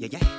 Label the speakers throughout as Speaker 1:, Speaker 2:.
Speaker 1: Yeah, yeah,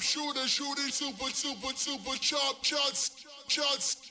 Speaker 2: shooter, shooting super, super, super chop shots, shots.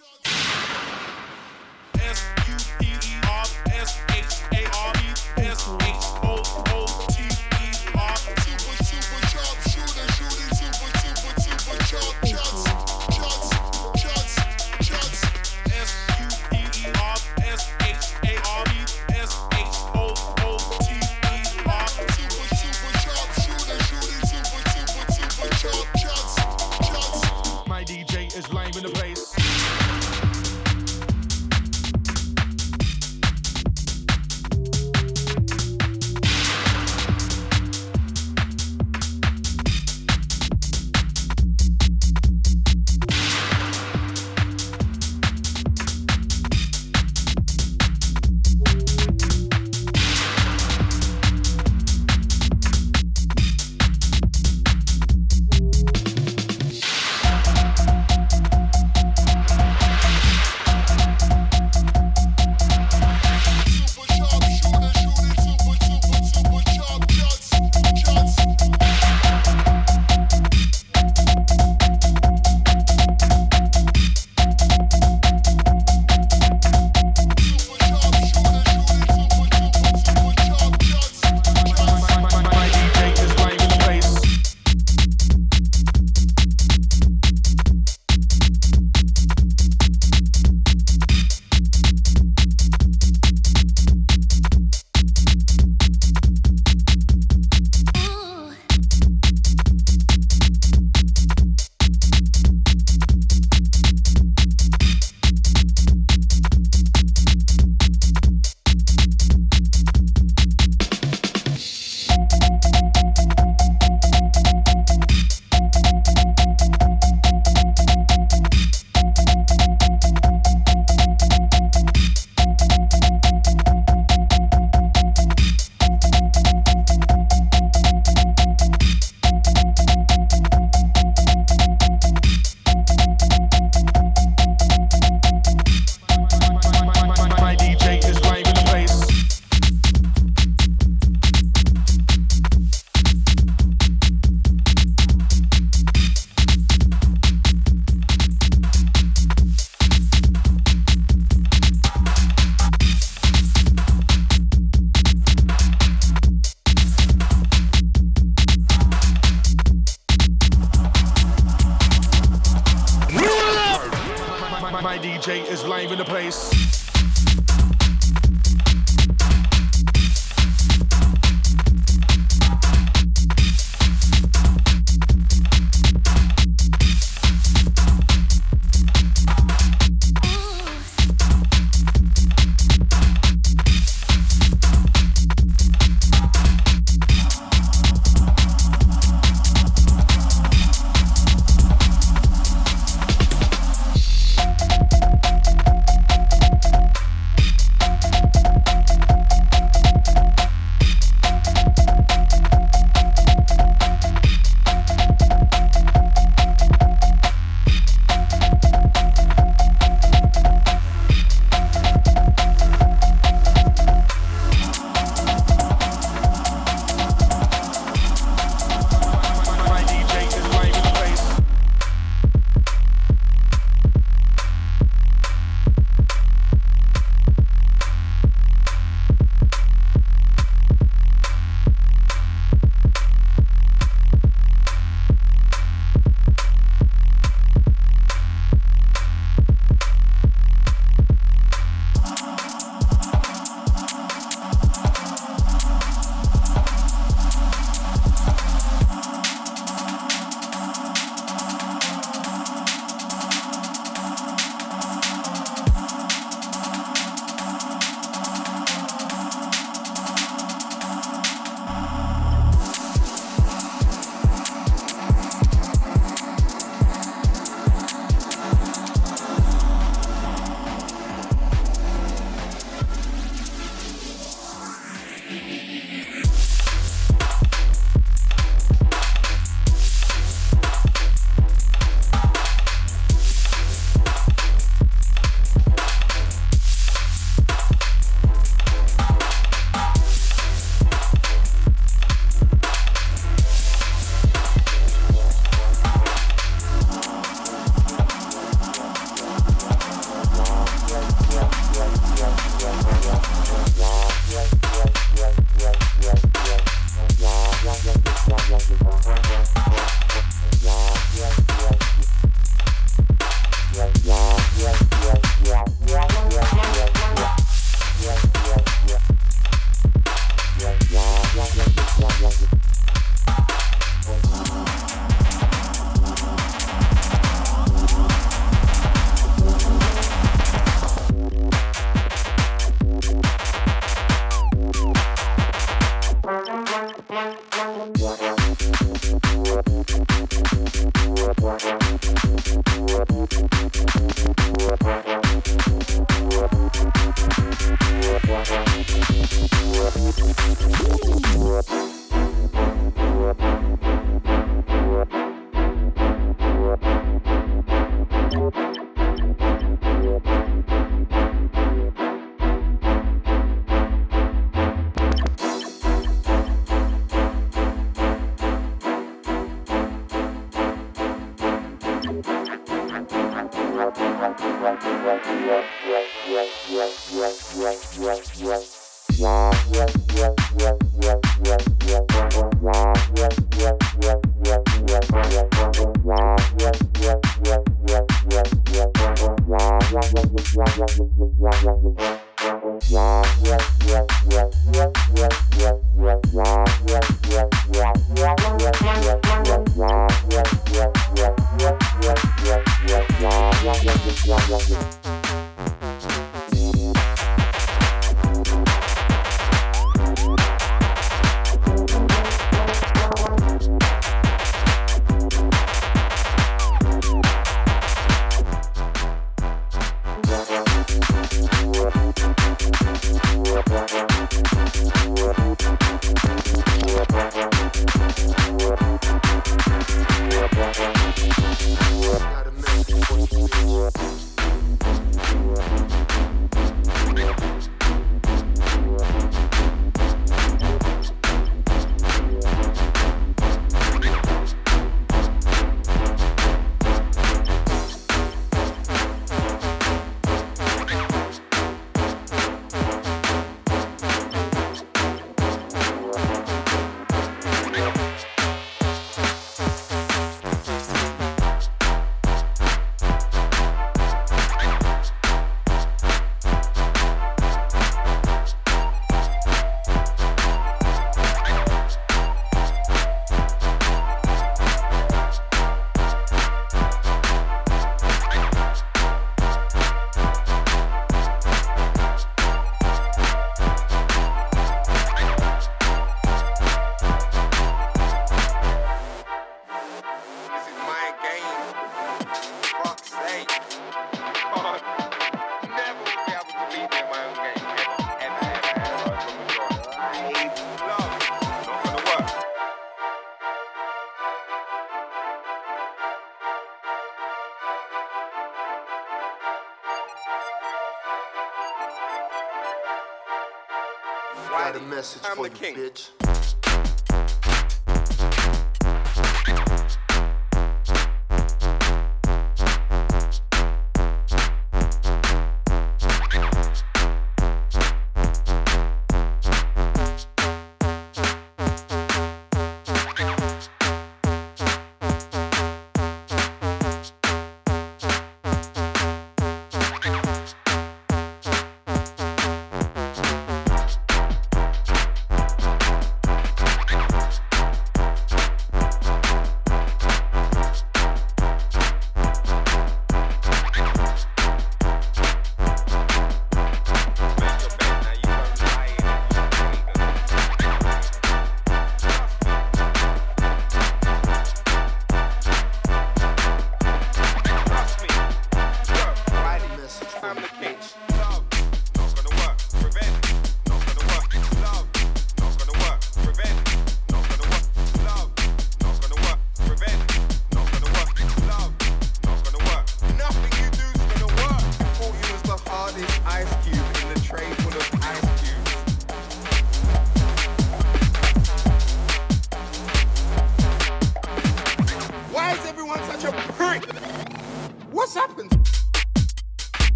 Speaker 3: Message
Speaker 4: I'm
Speaker 3: for
Speaker 4: the
Speaker 3: you,
Speaker 4: king.
Speaker 3: bitch.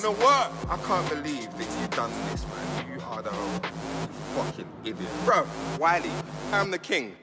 Speaker 4: gonna work.
Speaker 3: I can't believe that you've done this, man. You are the fucking idiot. Bro, Wiley, I'm the king.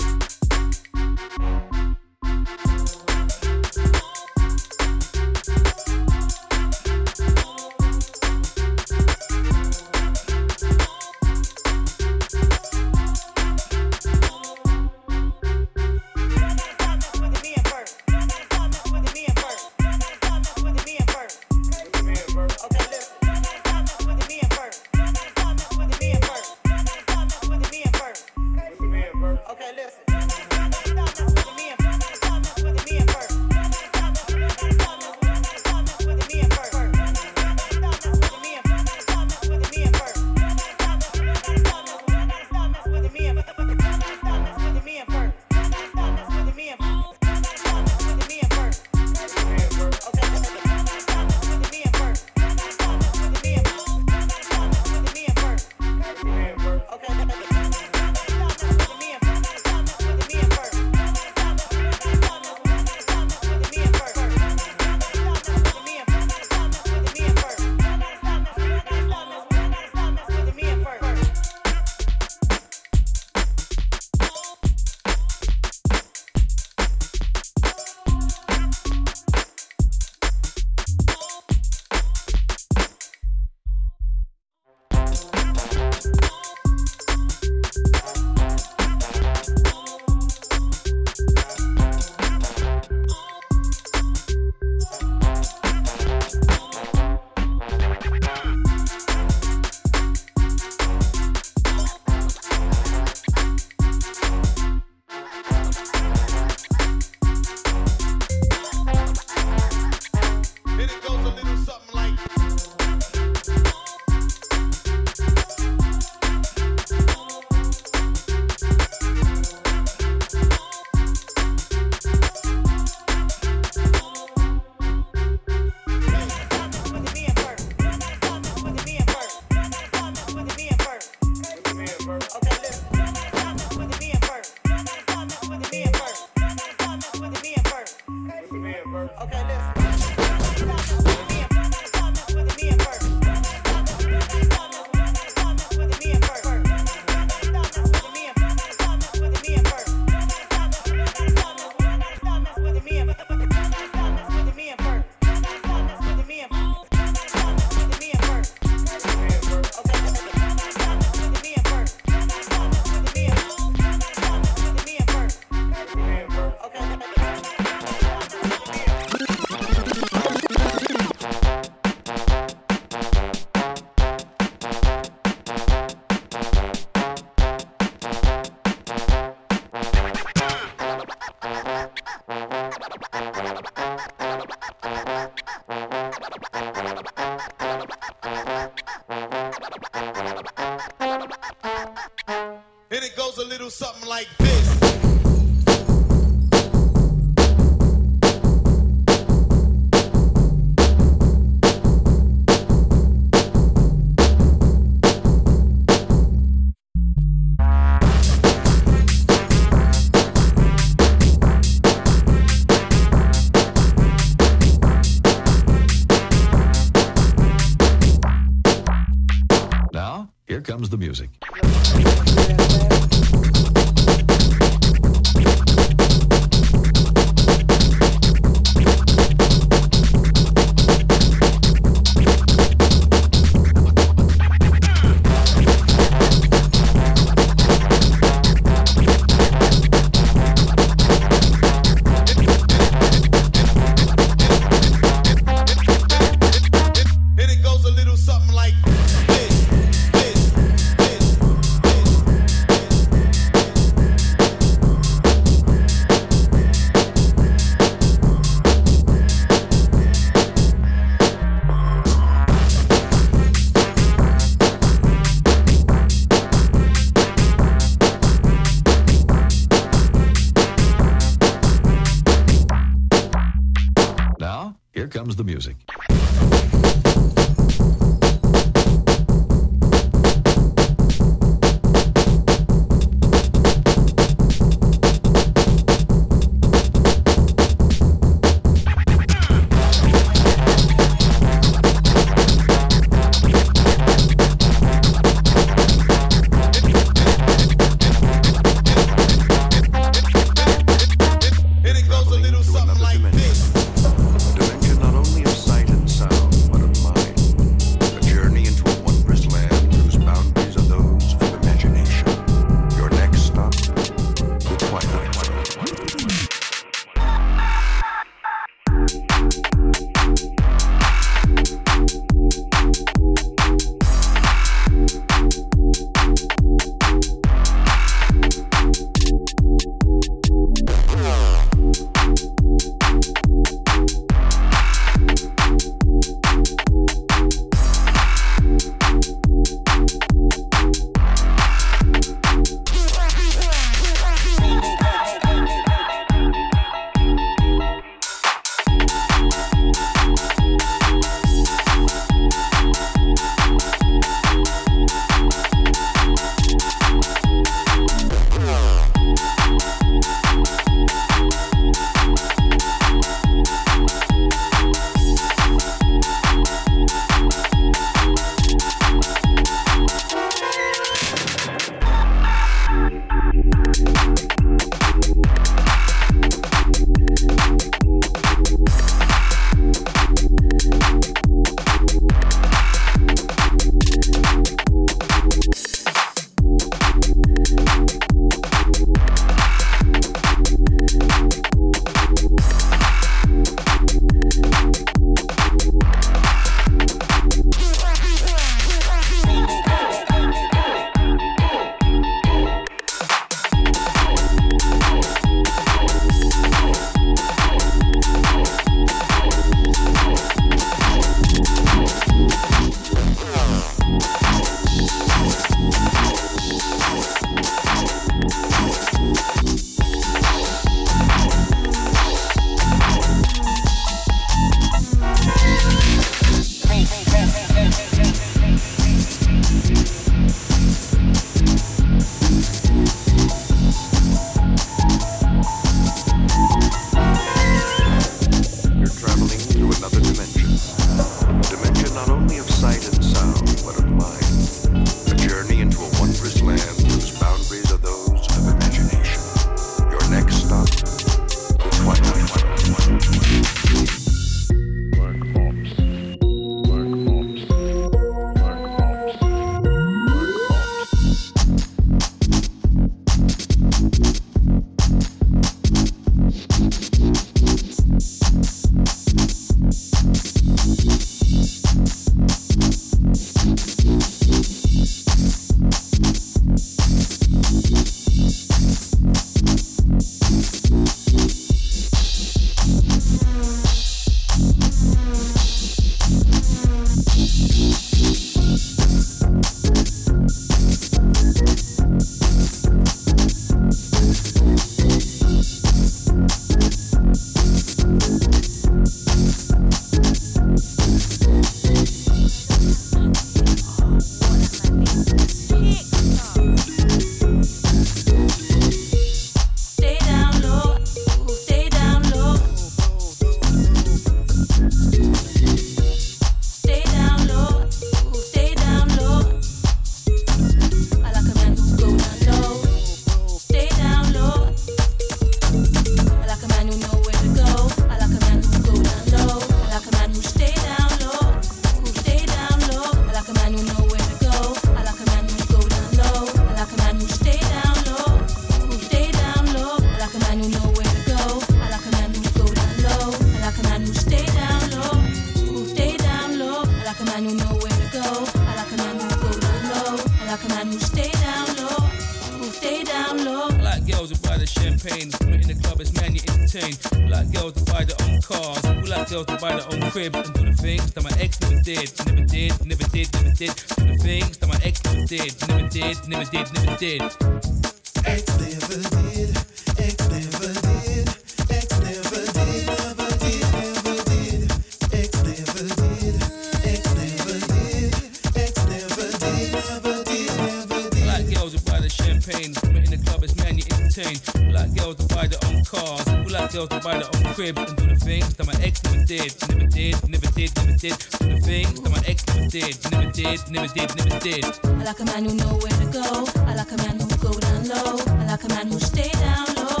Speaker 5: girls to buy their own crib and do the things that my ex never did, never did, never did, never did. Do the things that my ex never did, never did, never did, never did. I like
Speaker 6: a man who know where to go. I like a man who go down low. I like a man who stay down low,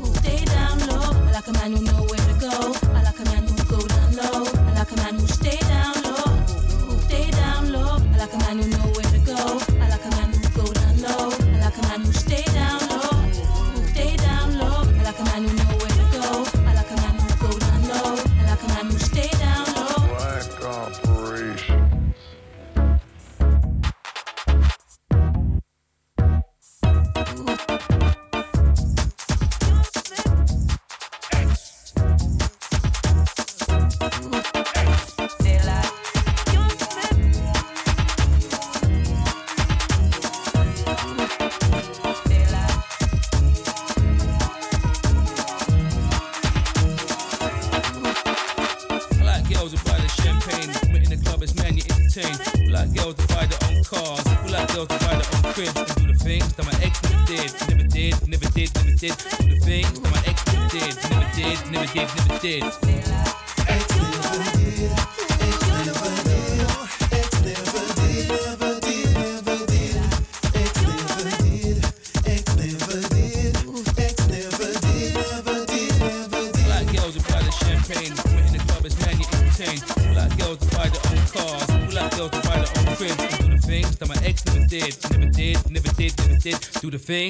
Speaker 6: who stay down low. I like a man who know where to go.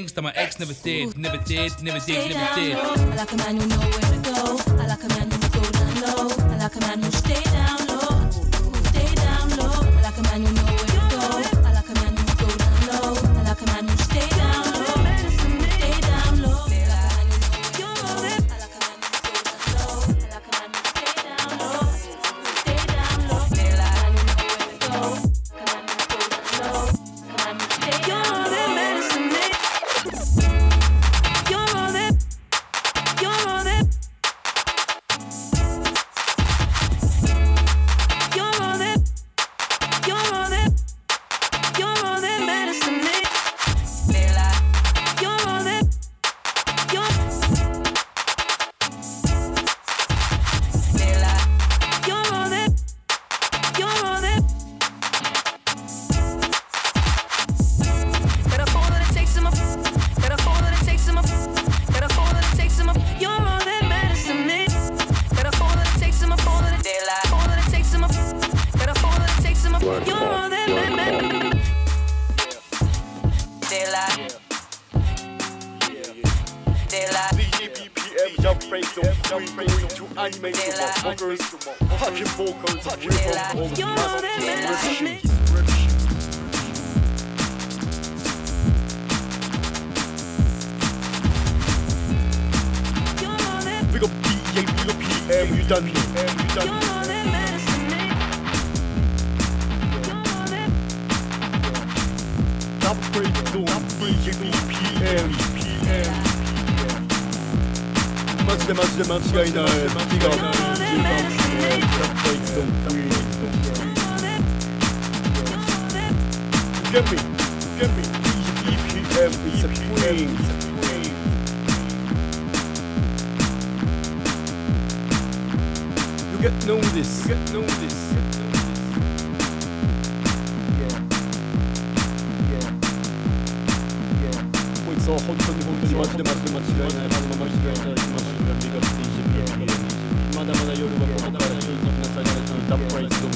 Speaker 5: things that my ex never did, never did, never did, never did. Like
Speaker 6: a man who where to go.
Speaker 7: Jimmy, Jimmy, EPM, EPM, EPM. が脳ですが脳ですこいつう本当に本当にマジでマジで間違いないまま間違いないマジでビガスまだまだ夜はここから中毒なされたダッパイ
Speaker 8: ズド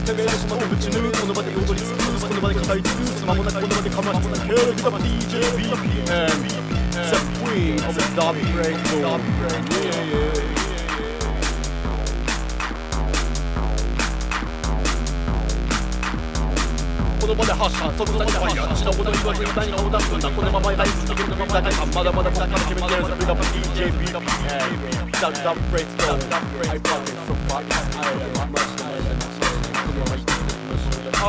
Speaker 8: ず攻める島とぶち抜くこの場で踊り尽くすこの場で語り尽くす間もなくこの場でかまし続ける DJBPM The Queen of the Dub Break Zone Yeah yeah 言葉で発射その先はやっちのこと言わずに何を出すんだこのままライフ続けるのだけさまだまだここから決めてるぜ Big up DJBPM That that breaks down that breaks down I brought it so far it's Ireland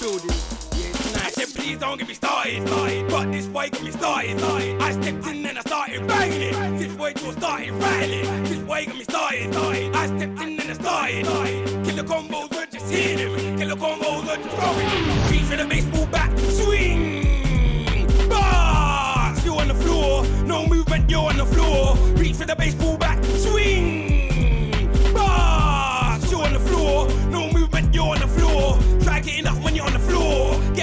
Speaker 8: building. Yeah,
Speaker 9: nice. I said, please don't get me started, started. But this boy get me started, started. I stepped in and I started banging it. This
Speaker 10: boy just started rattling. This boy got me started, started. I stepped in and I started, Kill the combos were just hitting him. the combos were just throwing him. Reach for the baseball bat, swing. Bah! You on the floor, no movement, you're on the floor. Reach for the baseball bat.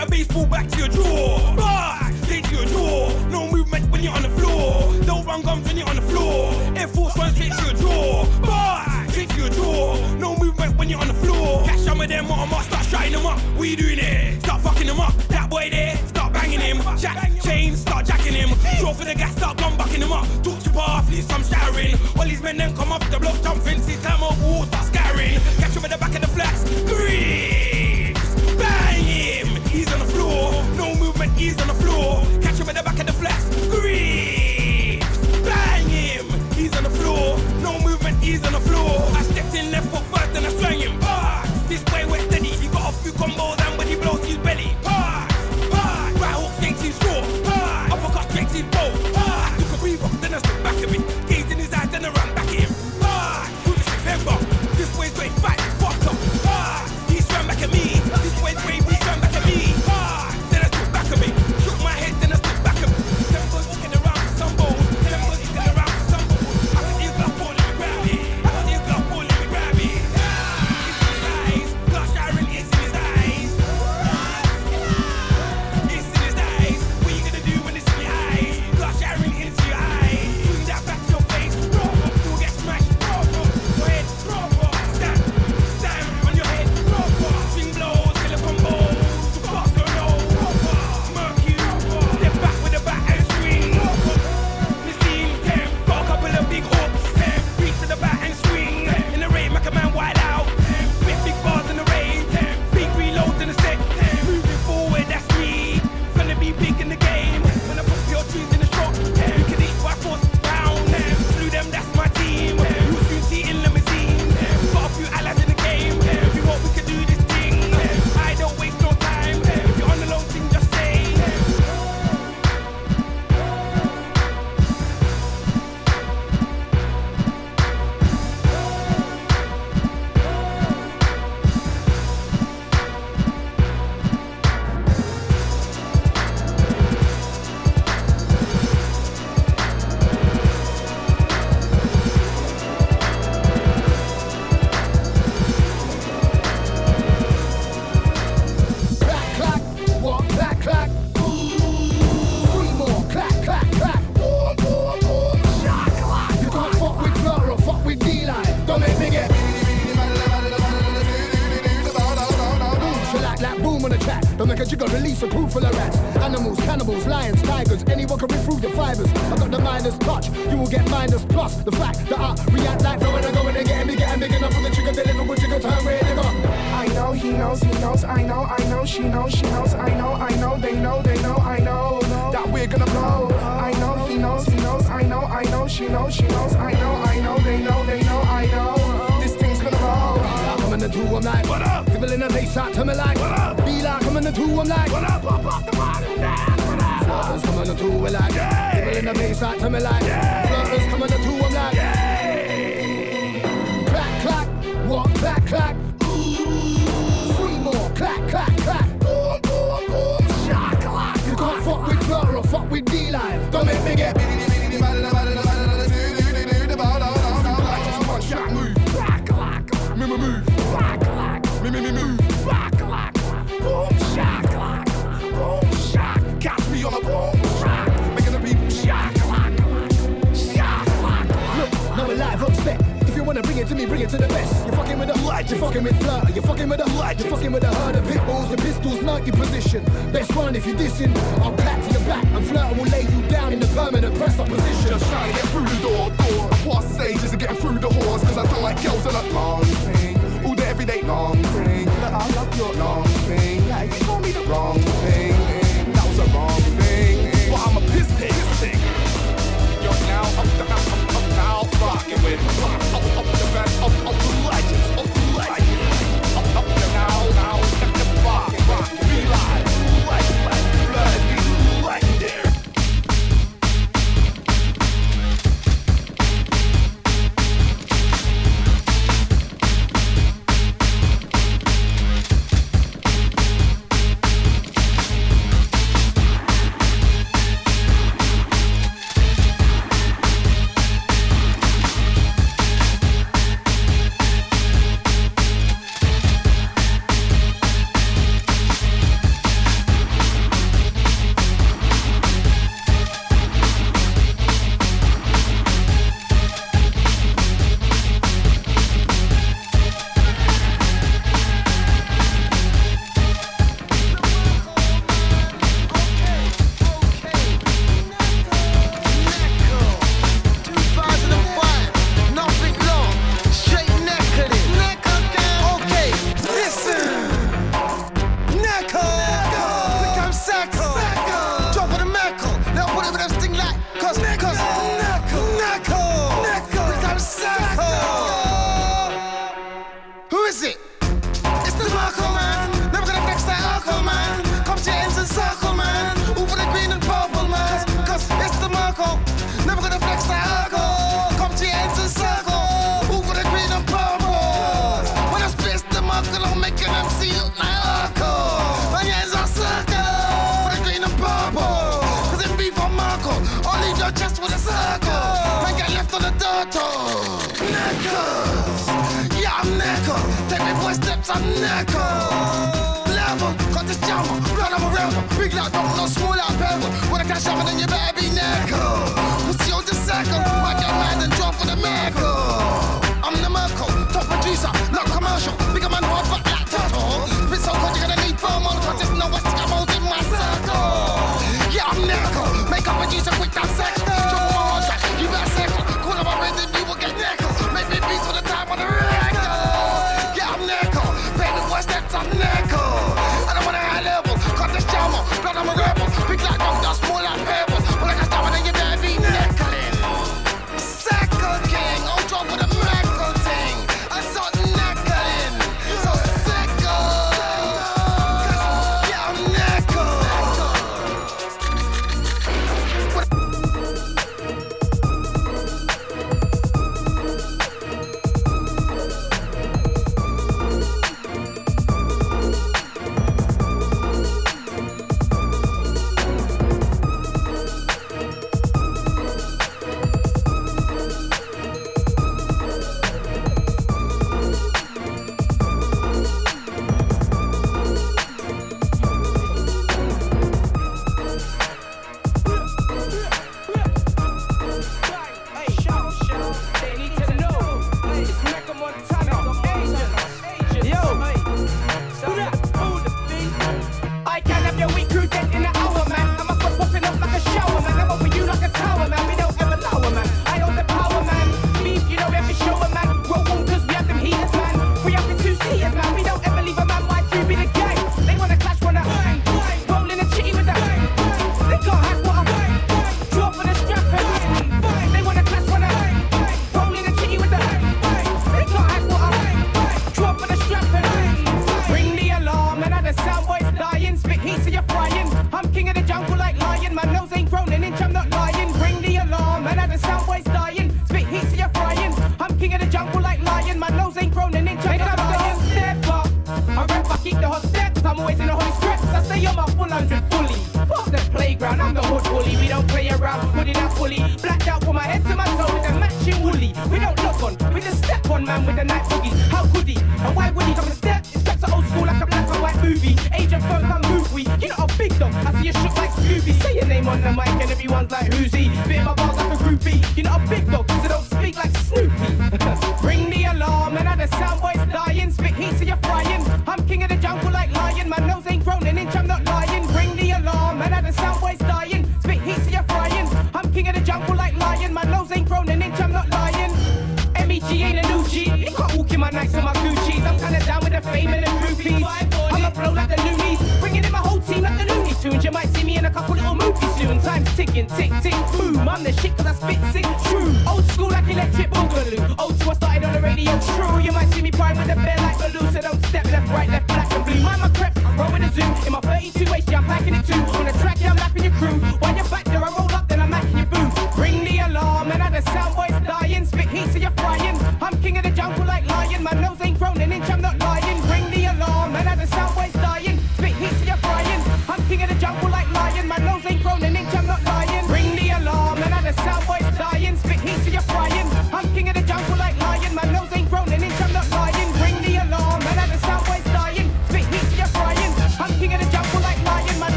Speaker 10: A baseball back to your jaw. Bars. Get to your jaw. No movement when you're on the floor. Don't run gums when you're on the floor. Air Force One straight to your jaw. Bars. Straight to your jaw. No movement when you're on the floor. Catch some of them on my start shutting them up. We doing it. Start fucking them up. That boy there. Start banging him. Jack chains. Start jacking him. Draw for the gas. Start gun bucking him up. Talk to path. Leave some showering. While these men then come off the block. Jump fences. Time of war. Start scaring. Catch him at the back of the flats. Grips. Movement. He's on the floor. Catch him at the back of the flats. Grips. Bang him. He's on the floor. No movement. He's on the floor. I stepped in left foot
Speaker 11: Animals, lions, tigers. Anyone can rip through your fibers. I got the minus touch. You will get minus plus. The fact that I react like flow when I go and getting bigger and big enough for the trigger. Deliver with trigger turn ready to go.
Speaker 12: I know, he knows, he knows, I know, I know, she knows, she knows, I know, I know, they know, they know, I know that we're gonna blow. I know, he knows, he knows, I know, I know, she knows, she knows, I know, I know, they know, they know, I know this thing's gonna roll.
Speaker 11: I'm in the two, I'm like, what up? People in the bass out to me like, what up? Be like, I'm in the two, I'm like, what up? Pop up the bottom the bass out to me like, yeah. Me, bring it to the best. You're fucking with a light, you're fucking with flirt, you're fucking with a light, you're fucking with a herd of pit bulls, the pistols, 90 position. Best one if you're dissing, I'll clap to your back and flirt will lay you down in the permanent press up position.
Speaker 12: Just trying to get through the door, door. I pass the stages and getting through the halls, cause I don't like girls that look long thing. All the everyday long thing. That I love your long thing. Yeah, you told me the wrong thing. Rocking with. Up, up, up the best of, of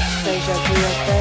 Speaker 13: seja de até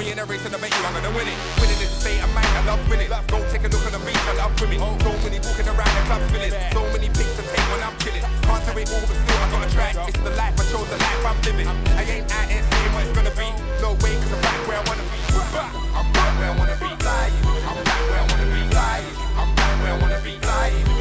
Speaker 13: Worrying a
Speaker 3: race and I bet you I'm gonna win it. Winning is a state of mind, I love winning. Go take a look on the beach, I love swimming. So many walking around the club filling. So many pics to take when I'm chilling. Can't do it all, but still I got a track. It's the life I chose, the life I'm living. I ain't at it, saying what it's gonna be. No way, cause I'm back where I wanna be. I'm back where I wanna be. Flying. I'm back where I wanna be. Flying. I'm back where I wanna be.
Speaker 14: Flying.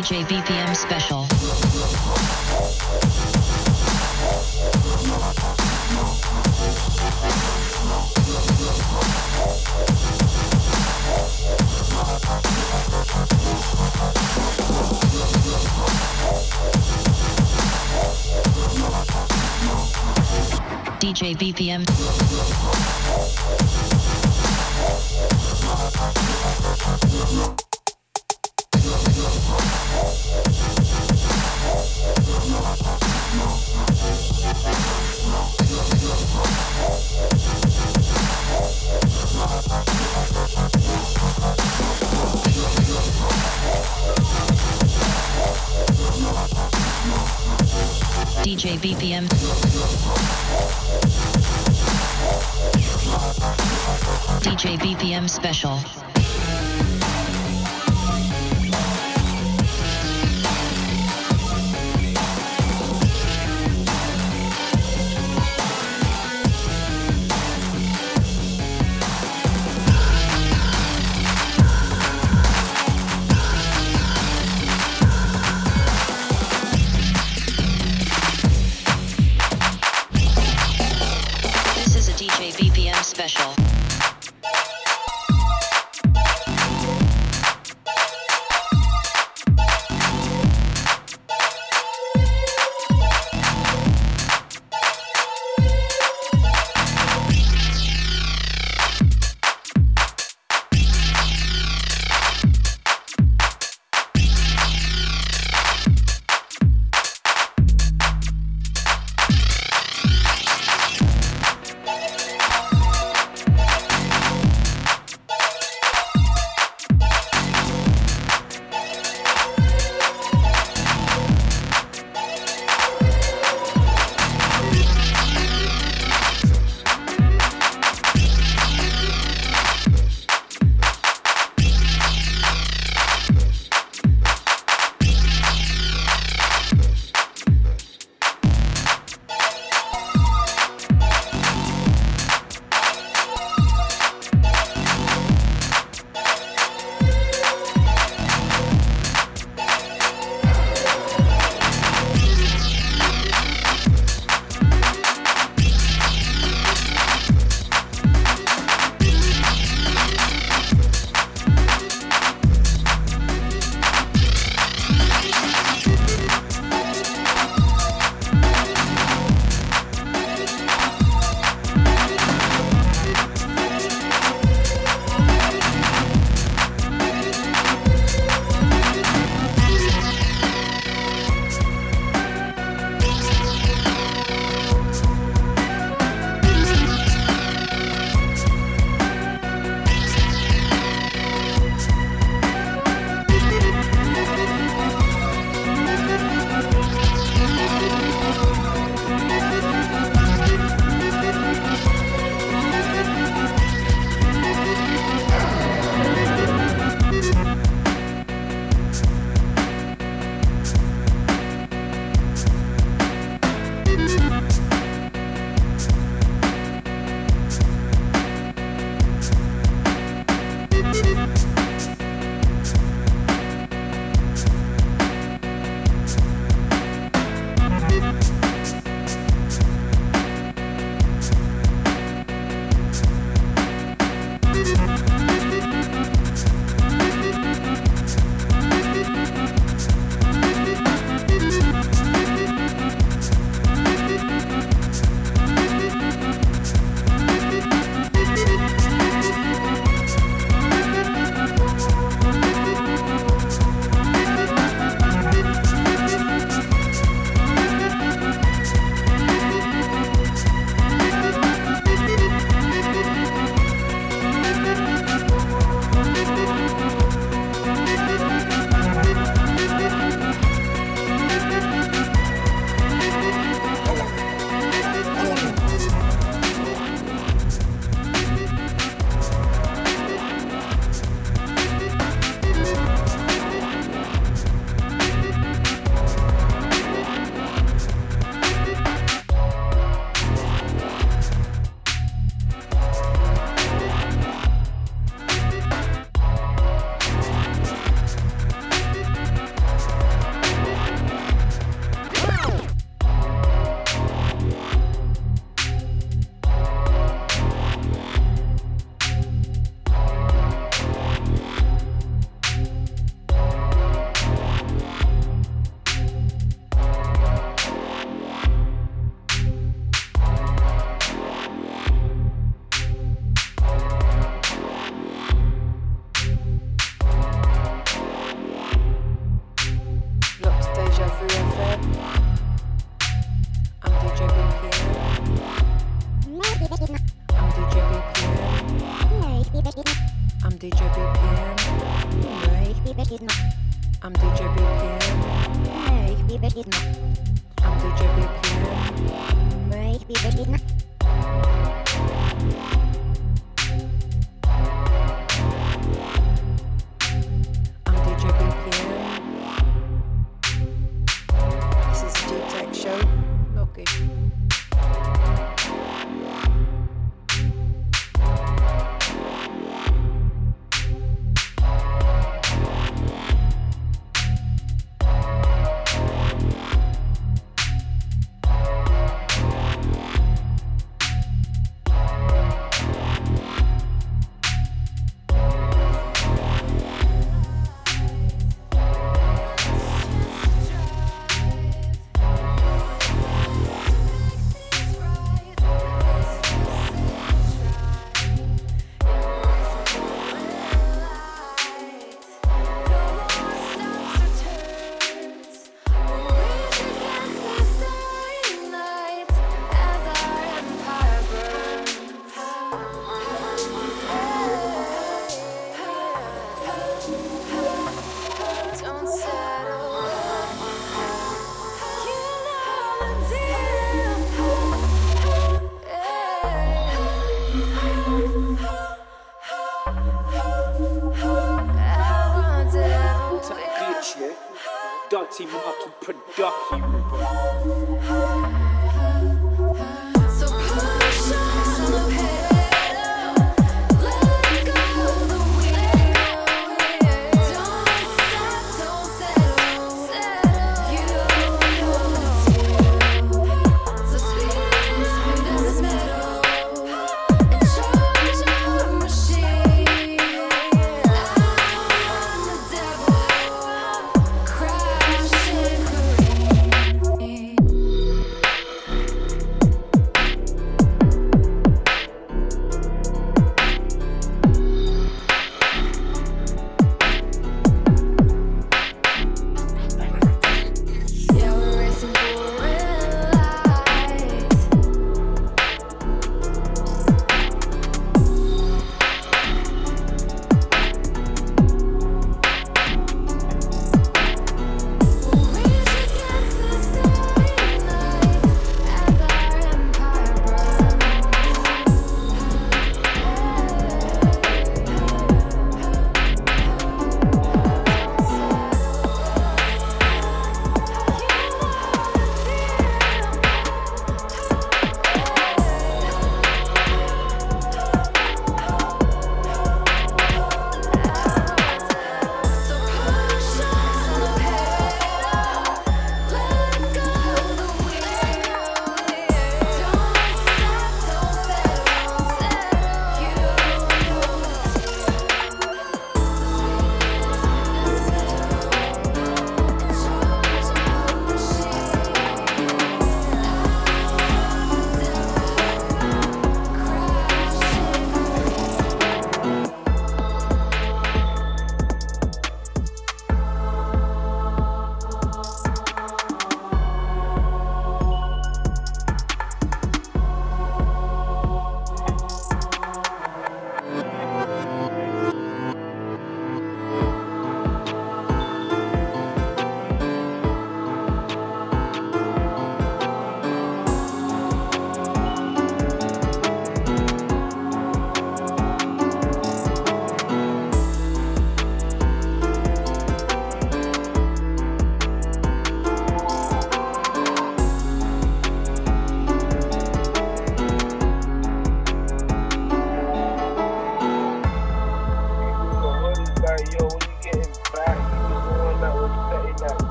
Speaker 14: DJ BPM special. DJ BPM. DJ BPM. DJ BPM special.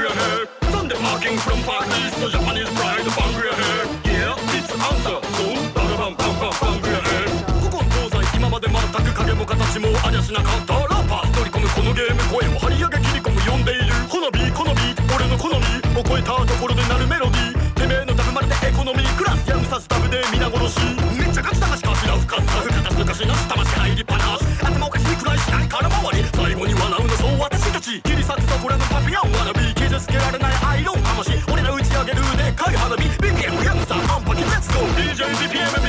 Speaker 15: real hair. From the
Speaker 7: from Far East
Speaker 16: to
Speaker 17: Japanese pride upon real hair. ツゴ